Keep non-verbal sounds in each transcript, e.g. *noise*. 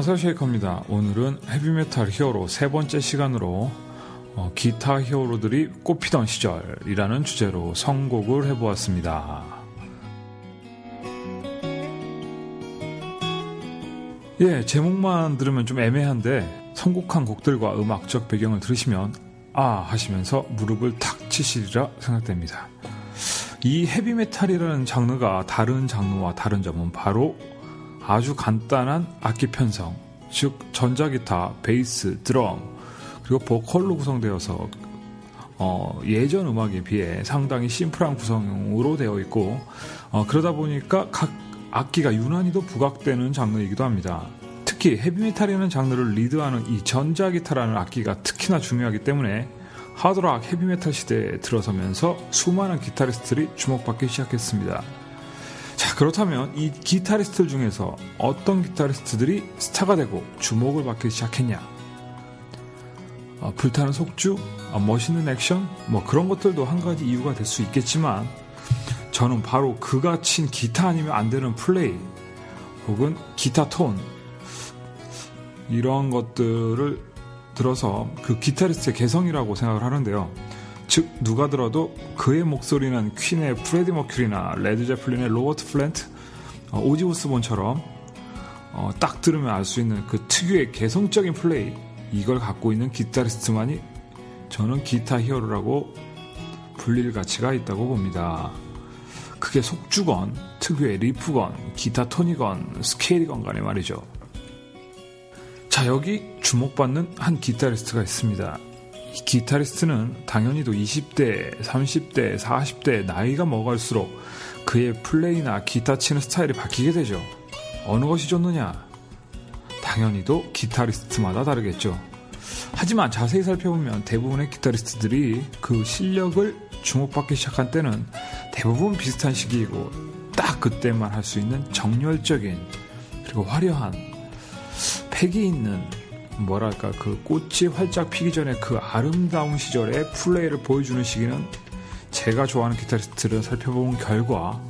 안녕하세요 쉐이커입니다. 오늘은 헤비메탈 히어로 세 번째 시간으로 어, 기타 히어로들이 꽃피던 시절이라는 주제로 선곡을 해보았습니다. 예, 제목만 들으면 좀 애매한데 선곡한 곡들과 음악적 배경을 들으시면 아 하시면서 무릎을 탁 치시리라 생각됩니다. 이 헤비메탈이라는 장르가 다른 장르와 다른 점은 바로 아주 간단한 악기 편성, 즉 전자기타, 베이스, 드럼 그리고 보컬로 구성되어서 어, 예전 음악에 비해 상당히 심플한 구성으로 되어 있고 어, 그러다 보니까 각 악기가 유난히도 부각되는 장르이기도 합니다. 특히 헤비메탈이라는 장르를 리드하는 이 전자기타라는 악기가 특히나 중요하기 때문에 하드락 헤비메탈 시대에 들어서면서 수많은 기타리스트들이 주목받기 시작했습니다. 자, 그렇다면 이 기타리스트들 중에서 어떤 기타리스트들이 스타가 되고 주목을 받기 시작했냐? 어, 불타는 속주, 어, 멋있는 액션, 뭐 그런 것들도 한 가지 이유가 될 수 있겠지만 저는 바로 그가 친 기타 아니면 안 되는 플레이 혹은 기타 톤 이런 것들을 들어서 그 기타리스트의 개성이라고 생각을 하는데요. 즉 누가 들어도 그의 목소리는 퀸의 프레디 머큐리나 레드 제플린의 로버트 플랜트, 어, 오지 오스본처럼 어, 딱 들으면 알 수 있는 그 특유의 개성적인 플레이 이걸 갖고 있는 기타리스트만이 저는 기타 히어로라고 불릴 가치가 있다고 봅니다. 그게 속주건, 특유의 리프건, 기타 톤이건, 스케일이건 간에 말이죠. 자, 여기 주목받는 한 기타리스트가 있습니다. 이 기타리스트는 당연히도 20대, 30대, 40대 나이가 먹을수록 그의 플레이나 기타 치는 스타일이 바뀌게 되죠. 어느 것이 좋느냐? 당연히도 기타리스트마다 다르겠죠. 하지만 자세히 살펴보면 대부분의 기타리스트들이 그 실력을 주목받기 시작한 때는 대부분 비슷한 시기이고 딱 그때만 할 수 있는 정열적인 그리고 화려한 패기 있는 뭐랄까 그 꽃이 활짝 피기 전에 그 아름다운 시절의 플레이를 보여주는 시기는 제가 좋아하는 기타리스트를 살펴본 결과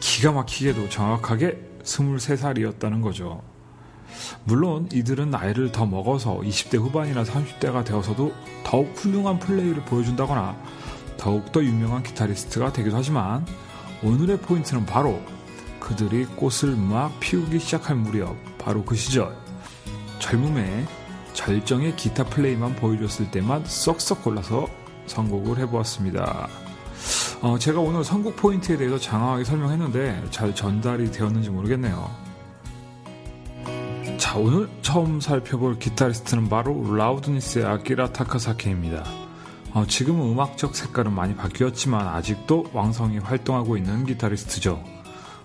기가 막히게도 정확하게 23살이었다는 거죠. 물론 이들은 나이를 더 먹어서 20대 후반이나 30대가 되어서도 더욱 훌륭한 플레이를 보여준다거나 더욱더 유명한 기타리스트가 되기도 하지만 오늘의 포인트는 바로 그들이 꽃을 막 피우기 시작할 무렵 바로 그 시절 젊음의 절정의 기타 플레이만 보여줬을 때만 쏙쏙 골라서 선곡을 해보았습니다. 어, 제가 오늘 선곡 포인트에 대해서 장황하게 설명했는데 잘 전달이 되었는지 모르겠네요. 자, 오늘 처음 살펴볼 기타리스트는 바로 라우드니스의 아키라 타카사키입니다. 어, 지금은 음악적 색깔은 많이 바뀌었지만 아직도 왕성히 활동하고 있는 기타리스트죠.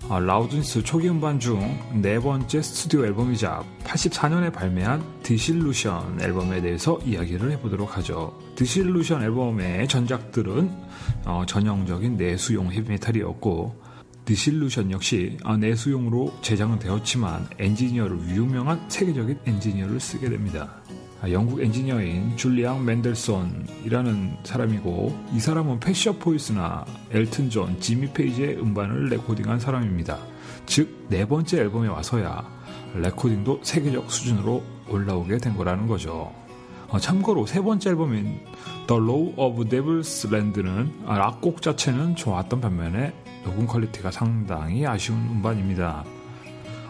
어, 라우드니스 초기 음반 중 네 번째 스튜디오 앨범이자 84년에 발매한 Disillusion 앨범에 대해서 이야기를 해보도록 하죠. Disillusion 앨범의 전작들은 어, 전형적인 내수용 헤비메탈이었고 Disillusion 역시 어, 내수용으로 제작은 되었지만 엔지니어를 유명한 세계적인 엔지니어를 쓰게 됩니다. 아, 영국 엔지니어인 줄리안 멘델슨이라는 사람이고 이 사람은 펫 샵 보이즈나 엘튼 존, 지미 페이지의 음반을 레코딩한 사람입니다. 즉 네 번째 앨범에 와서야 레코딩도 세계적 수준으로 올라오게 된 거라는 거죠. 어, 참고로 세 번째 앨범인 The Law of Devil's Land는 아, 락곡 자체는 좋았던 반면에 녹음 퀄리티가 상당히 아쉬운 음반입니다.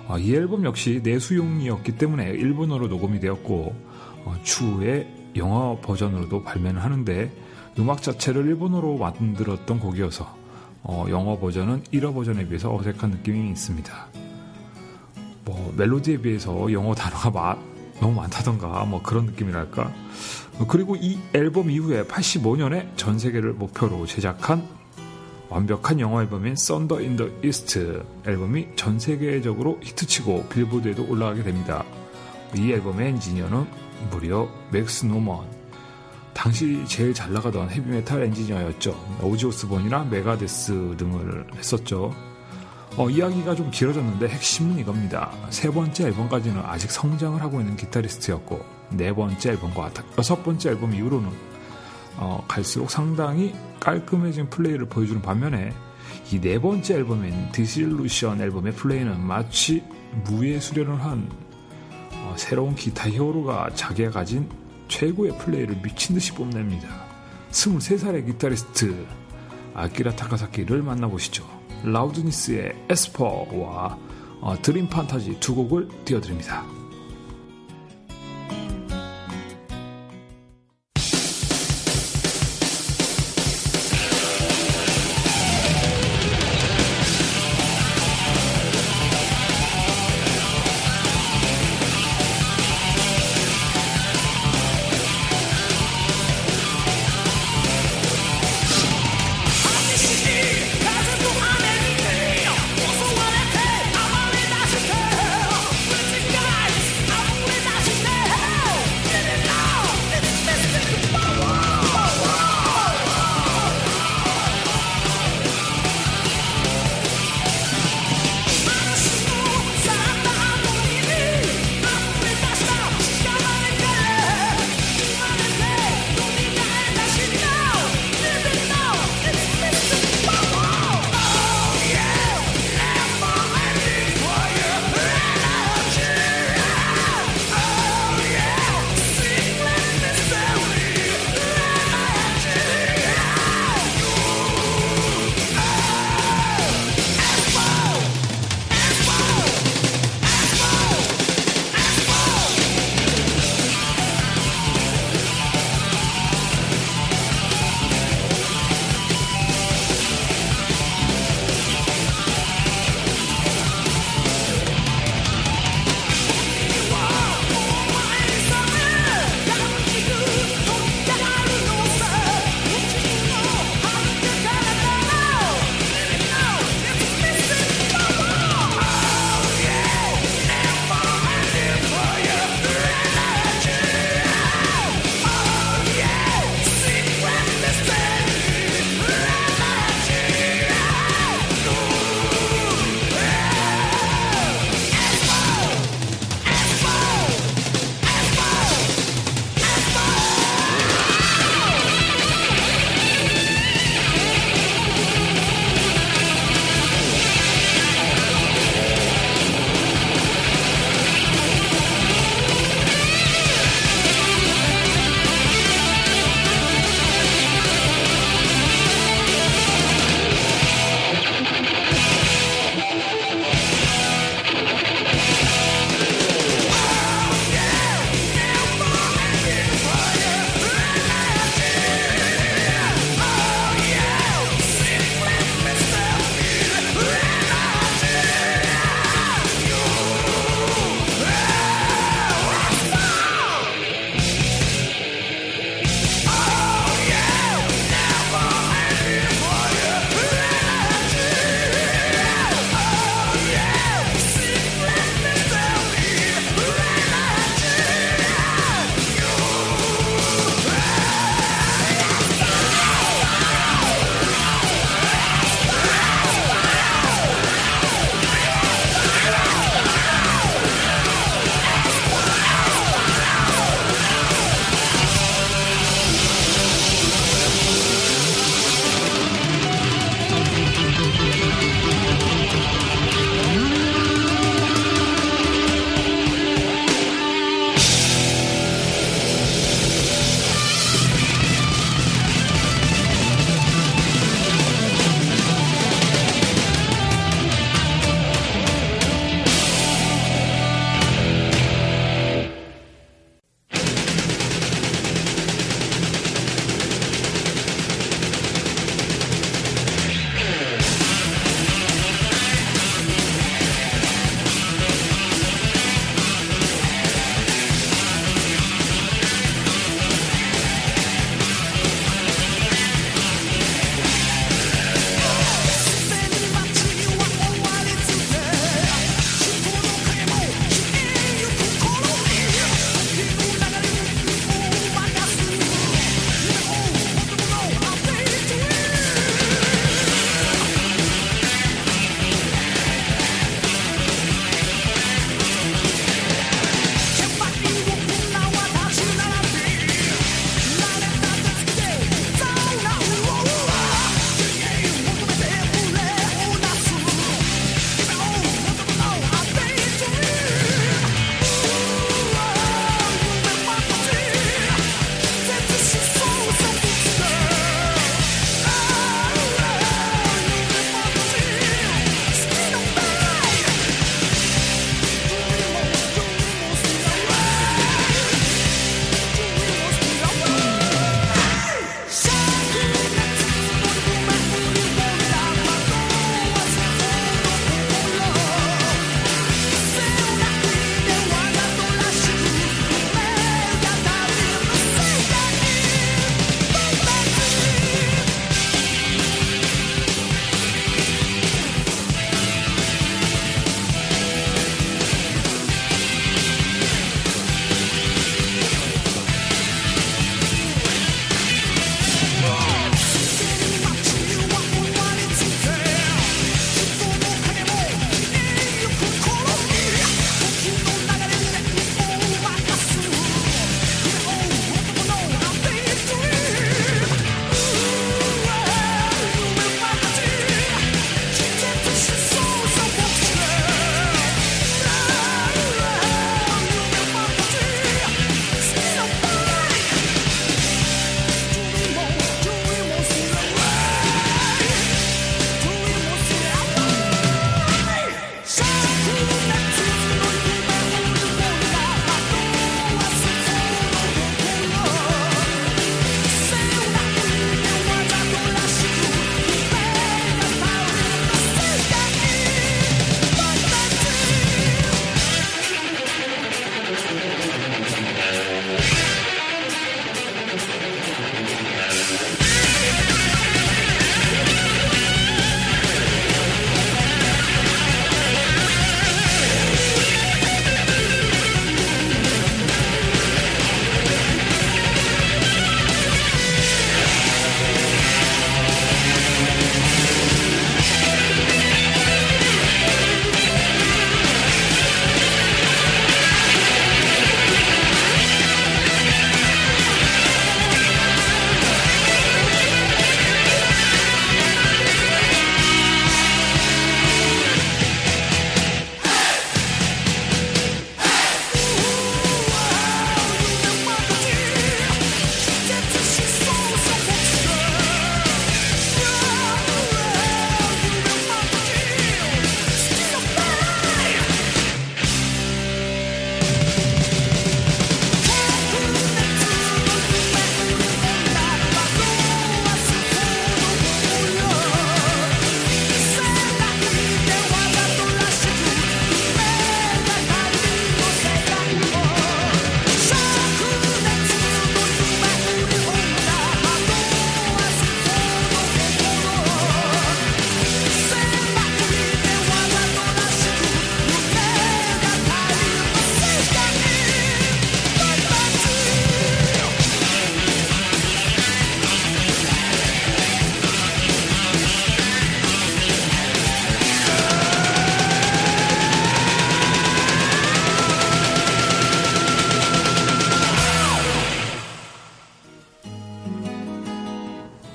어, 이 앨범 역시 내수용이었기 때문에 일본어로 녹음이 되었고 어, 추후에 영어 버전으로도 발매를 하는데 음악 자체를 일본어로 만들었던 곡이어서 어, 영어 버전은 일어 버전에 비해서 어색한 느낌이 있습니다. 뭐 멜로디에 비해서 영어 단어가 마, 너무 많다던가 뭐 그런 느낌이랄까. 어, 그리고 이 앨범 이후에 85년에 전 세계를 목표로 제작한 완벽한 영어 앨범인 Thunder in the East 앨범이 전 세계적으로 히트치고 빌보드에도 올라가게 됩니다. 이 앨범의 엔지니어는 무려 맥스 노먼 당시 제일 잘 나가던 헤비메탈 엔지니어였죠. 오지 오스본이나 메가데스 등을 했었죠. 어, 이야기가 좀 길어졌는데 핵심은 이겁니다. 세 번째 앨범까지는 아직 성장을 하고 있는 기타리스트였고 네 번째 앨범과 여섯 번째 앨범 이후로는 어, 갈수록 상당히 깔끔해진 플레이를 보여주는 반면에 이 네 번째 앨범인 Disillusion 앨범의 플레이는 마치 무예 수련을 한 어, 새로운 기타 히어로가 자기가 가진 최고의 플레이를 미친 듯이 뽐냅니다. 23살의 기타리스트 아키라 타카사키를 만나보시죠. 라우드니스의 에스퍼와 어, 드림 판타지 두 곡을 띄워드립니다.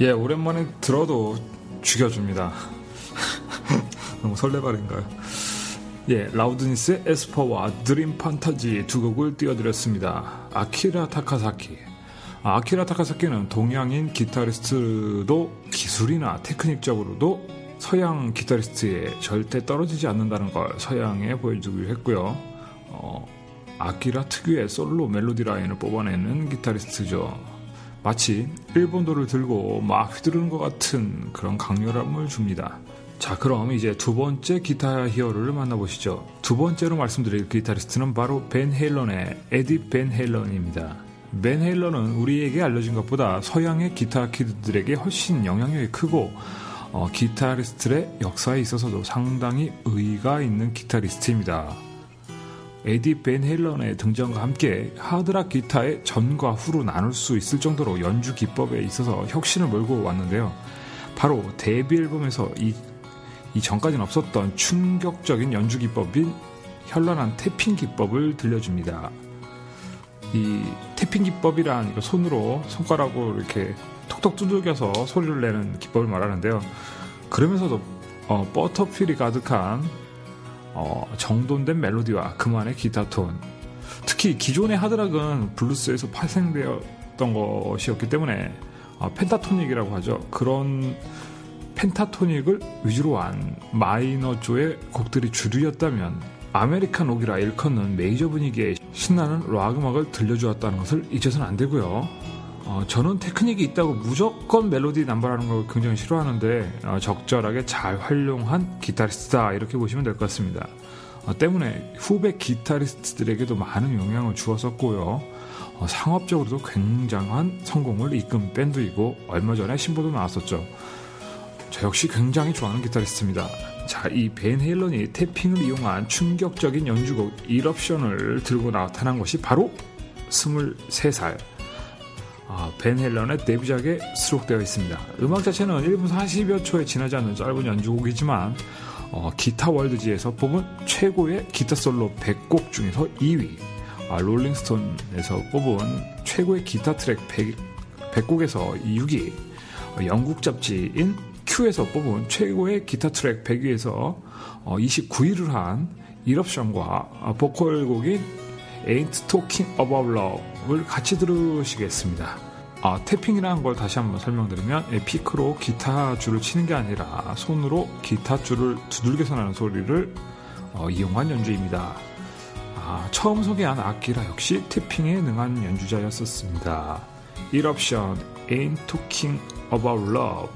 예, 오랜만에 들어도 죽여줍니다. *laughs* 너무 설레발인가요? 예, 라우드니스의 Esper와 Dream Fantasy 두 곡을 띄워드렸습니다. 아키라 타카사키. 아키라 타카사키는 동양인 기타리스트도 기술이나 테크닉적으로도 서양 기타리스트에 절대 떨어지지 않는다는 걸 서양에 보여주기도 했고요. 어, 아키라 특유의 솔로 멜로디 라인을 뽑아내는 기타리스트죠. 마치 일본도를 들고 막 휘두르는 것 같은 그런 강렬함을 줍니다. 자, 그럼 이제 두 번째 기타 히어로를 만나보시죠. 두 번째로 말씀드릴 기타리스트는 바로 벤 헤일런의 에디 벤 헤일런입니다. 벤 헤일런은 우리에게 알려진 것보다 서양의 기타 kid들에게 훨씬 영향력이 크고 어, 기타리스트의 역사에 있어서도 상당히 의의가 있는 기타리스트입니다. 에디 벤 헤일런의 등장과 함께 하드락 기타의 전과 후로 나눌 수 있을 정도로 연주 기법에 있어서 혁신을 몰고 왔는데요. 바로 데뷔 앨범에서 이, 이 전까지는 없었던 충격적인 연주 기법인 현란한 tapping 기법을 들려줍니다. 이 tapping 기법이란 손으로 손가락으로 이렇게 톡톡 두들겨서 소리를 내는 기법을 말하는데요. 그러면서도 어, butter feel이 가득한 어, 정돈된 멜로디와 그만의 기타 톤. 특히 기존의 하드락은 블루스에서 파생되었던 것이었기 때문에 어, pentatonic이라고 하죠. 그런 pentatonic을 위주로 한 마이너조의 곡들이 주류였다면 American rock이라 일컫는 메이저 분위기의 신나는 락 음악을 들려주었다는 것을 잊어서는 안 되고요. 어, 저는 테크닉이 있다고 무조건 멜로디 남발하는 걸 굉장히 싫어하는데 어, 적절하게 잘 활용한 기타리스트다 이렇게 보시면 될 것 같습니다. 어, 때문에 후배 기타리스트들에게도 많은 영향을 주었었고요. 어, 상업적으로도 굉장한 성공을 이끈 밴드이고 얼마 전에 신보도 나왔었죠. 저 역시 굉장히 좋아하는 기타리스트입니다. 자, 이 벤 헤일런이 태핑을 이용한 충격적인 연주곡 이럽션을 들고 나타난 것이 바로 23살. 아, 벤 헬런의 데뷔작에 수록되어 있습니다. 음악 자체는 1분 40여 초에 지나지 않는 짧은 연주곡이지만 어, 기타 월드지에서 뽑은 최고의 기타 솔로 100곡 중에서 2위 아, 롤링스톤에서 뽑은 최고의 기타 트랙 100, 100곡에서 6위 어, 영국 잡지인 Q에서 뽑은 최고의 기타 트랙 100위에서 29위를 어, 한 이럽션과 어, 보컬곡인 Ain't Talking About Love 를 같이 들으시겠습니다. 아, 태핑이라는 걸 다시 한번 설명드리면 예, 피크로 기타 줄을 치는 게 아니라 손으로 기타 줄을 두들겨서 나는 소리를 어, 이용한 연주입니다. 아, 처음 소개한 악기라 역시 태핑에 능한 연주자였었습니다. 이럽션 Ain't Talking About Love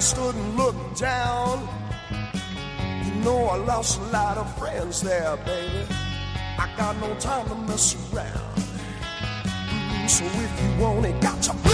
I stood and looked down. You know I lost a lot of friends there, baby. I got no time to mess around. Mm, so if you want it, got to. your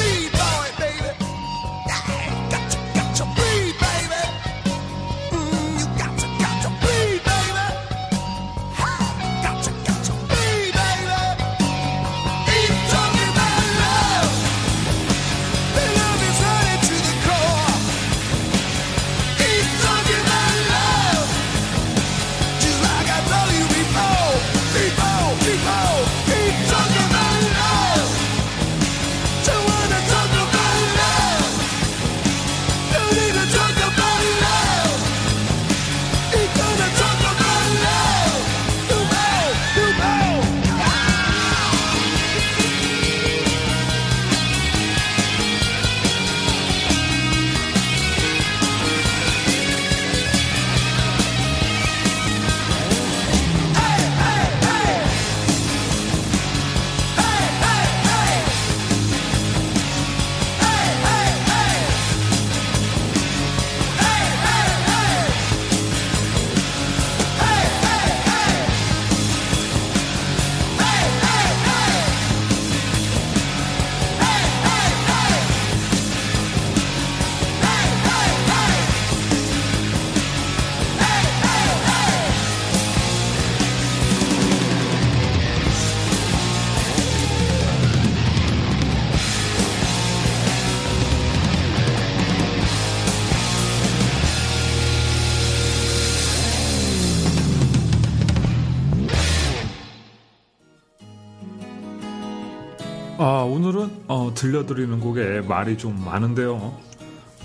들려드리는 곡에 말이 좀 많은데요.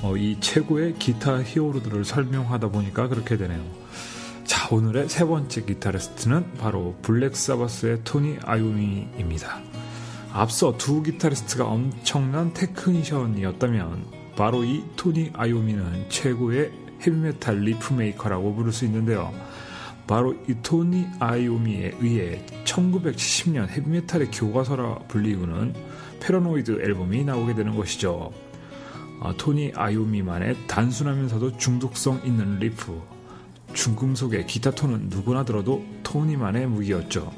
어, 이 최고의 기타 히어로들을 설명하다 보니까 그렇게 되네요. 자, 오늘의 세 번째 기타리스트는 바로 블랙 사바스의 토니 아이오미입니다. 앞서 두 기타리스트가 엄청난 테크니션이었다면 바로 이 토니 아이오미는 최고의 헤비메탈 riff maker라고 부를 수 있는데요. 바로 이 토니 아이오미에 의해 1970년 헤비메탈의 교과서라 불리우는 Paranoid 앨범이 나오게 되는 것이죠. 어, 토니 아이오미만의 단순하면서도 중독성 있는 리프, 중금속의 기타 톤은 누구나 들어도 토니만의 무기였죠.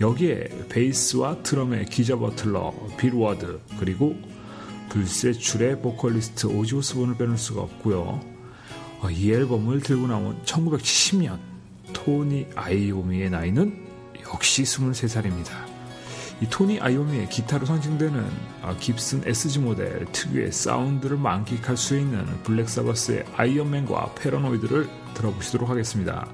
여기에 베이스와 드럼의 기저 버틀러, 빌 워드, 그리고 불세출의 보컬리스트 오지 오스본을 빼놓을 수가 없고요. 어, 이 앨범을 들고 나온 1970년 토니 아이오미의 나이는 역시 23살입니다. 이 토니 아이오미의 기타로 상징되는 아, 깁슨 SG 모델 특유의 사운드를 만끽할 수 있는 블랙 사바스의 Iron Man과 Paranoid를 들어보시도록 하겠습니다.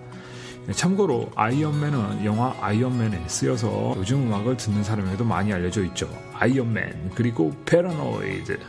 네, 참고로 아이언맨은 영화 아이언맨에 쓰여서 요즘 음악을 듣는 사람에게도 많이 알려져 있죠. Iron Man 그리고 Paranoid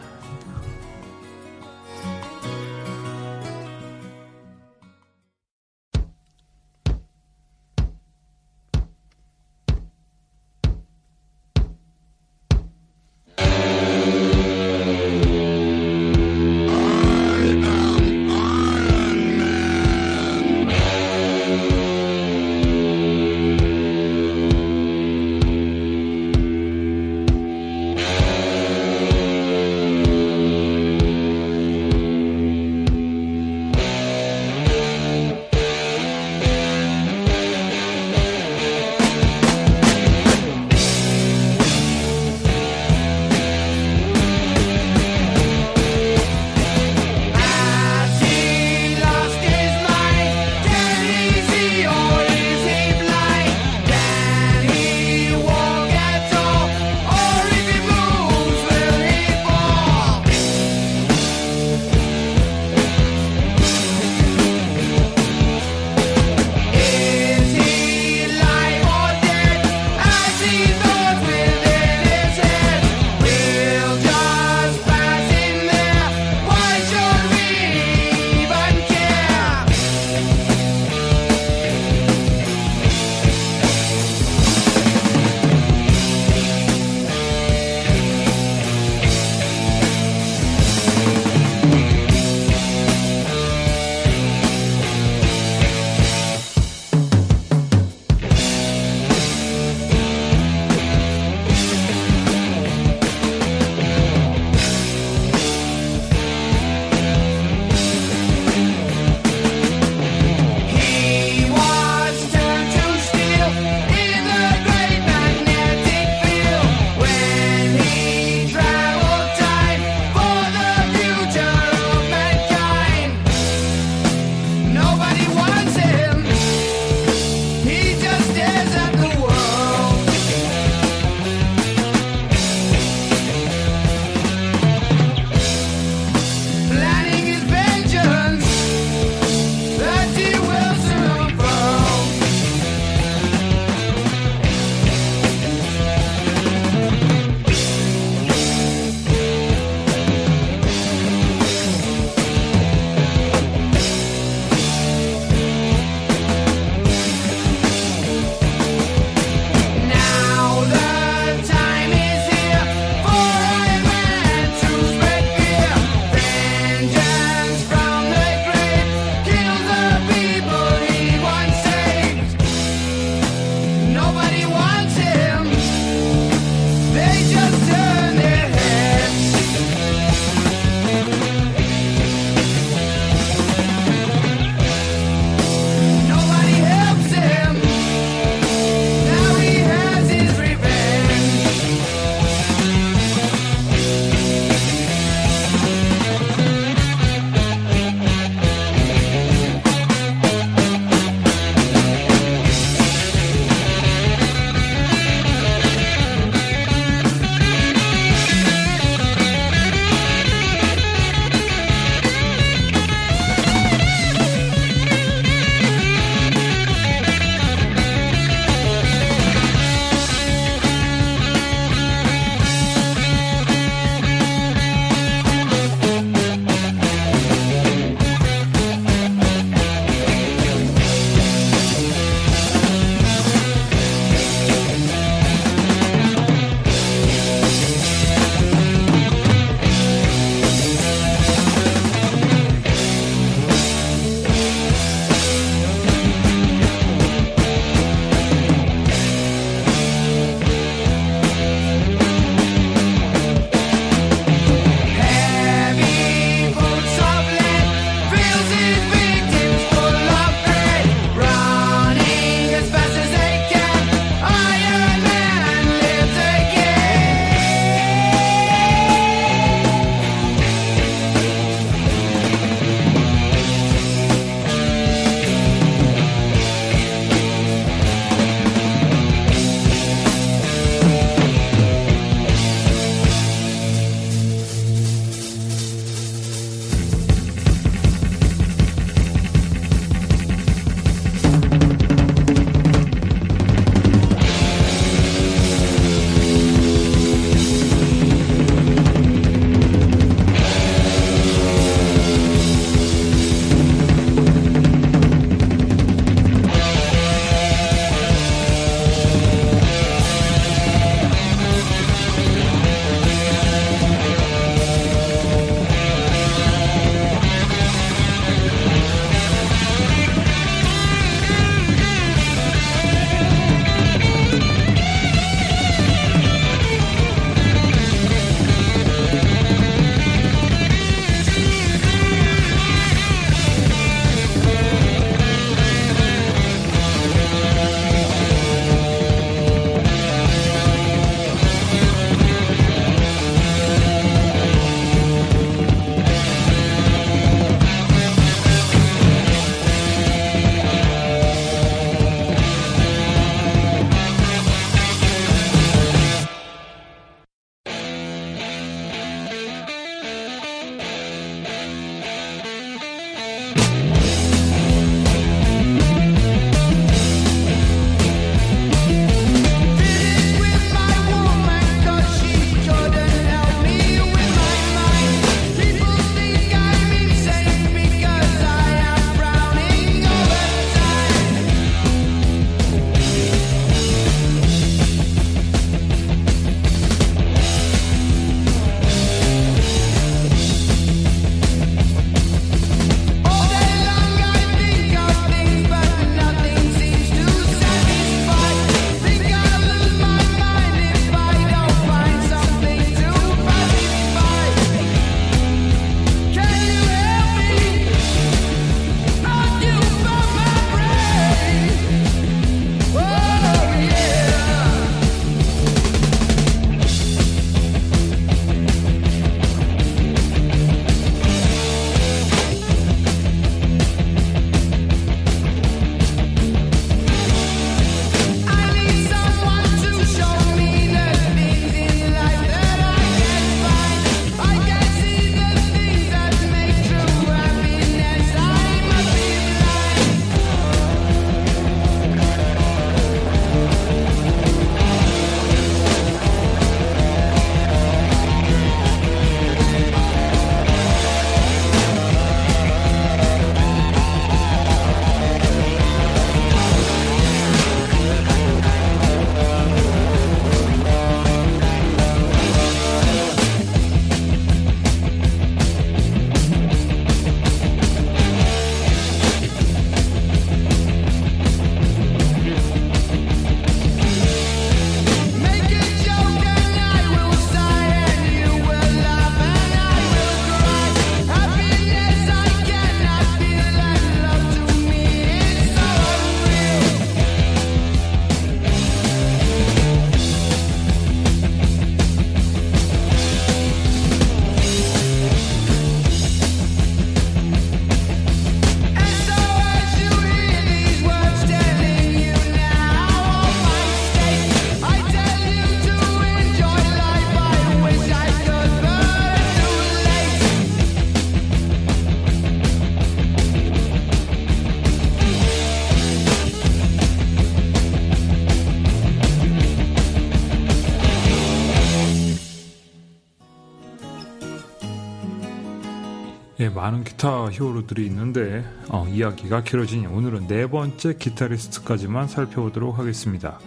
많은 기타 히어로들이 있는데 어, 이야기가 길어지니 오늘은 네 번째 기타리스트까지만 살펴보도록 하겠습니다.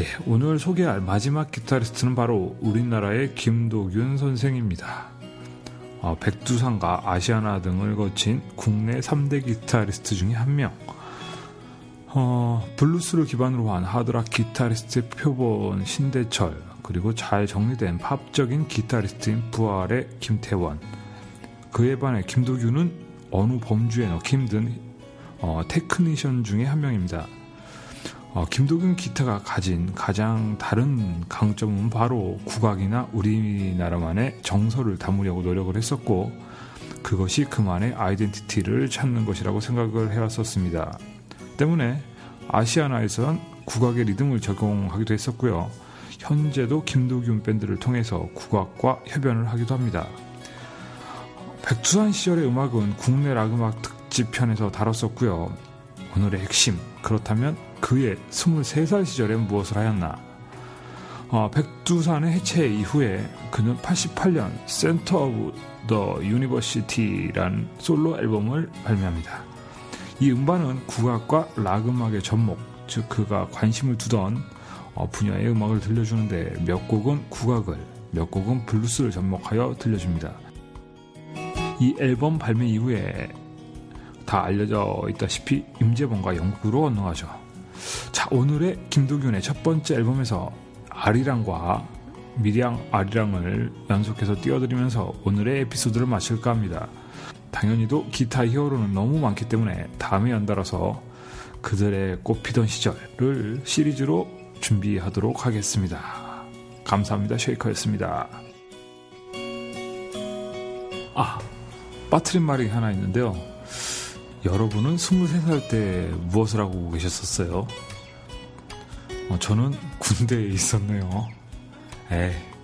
예, 오늘 소개할 마지막 기타리스트는 바로 우리나라의 김도균 선생입니다. 어, 백두산과 아시아나 등을 거친 국내 3대 기타리스트 중에 한 명. 어, 블루스를 기반으로 한 하드락 기타리스트의 표본 신대철, 그리고 잘 정리된 팝적인 기타리스트인 부활의 김태원. 그에 반해 김도균은 어느 범주에 넣기 힘든 어, 테크니션 중에 한 명입니다. 어, 김도균 기타가 가진 가장 다른 강점은 바로 국악이나 우리나라만의 정서를 담으려고 노력을 했었고 그것이 그만의 identity를 찾는 것이라고 생각을 해왔었습니다. 때문에 아시아나에선 국악의 리듬을 적용하기도 했었고요. 현재도 김도균 밴드를 통해서 국악과 협연을 하기도 합니다. 백두산 시절의 음악은 국내 락음악 특집 편에서 다뤘었고요. 오늘의 핵심, 그렇다면 그의 23살 시절엔 무엇을 하였나? 어, 백두산의 해체 이후에 그는 88년 Center of the Universe란 솔로 앨범을 발매합니다. 이 음반은 국악과 락 음악의 접목, 즉 그가 관심을 두던 어, 분야의 음악을 들려주는데 몇 곡은 국악을, 몇 곡은 블루스를 접목하여 들려줍니다. 이 앨범 발매 이후에 다 알려져 있다시피 임재범과 영국으로 건너가죠. 자, 오늘의 김도균의 첫 번째 앨범에서 아리랑과 밀양 아리랑을 연속해서 띄워드리면서 오늘의 에피소드를 마칠까 합니다. 당연히도 기타 히어로는 너무 많기 때문에 다음에 연달아서 그들의 꽃피던 시절을 시리즈로 준비하도록 하겠습니다. 감사합니다. 쉐이커였습니다. 아, 빠트린 말이 하나 있는데요. 여러분은 23살 때 무엇을 하고 계셨었어요? 어, 저는 군대에 있었네요. 에이.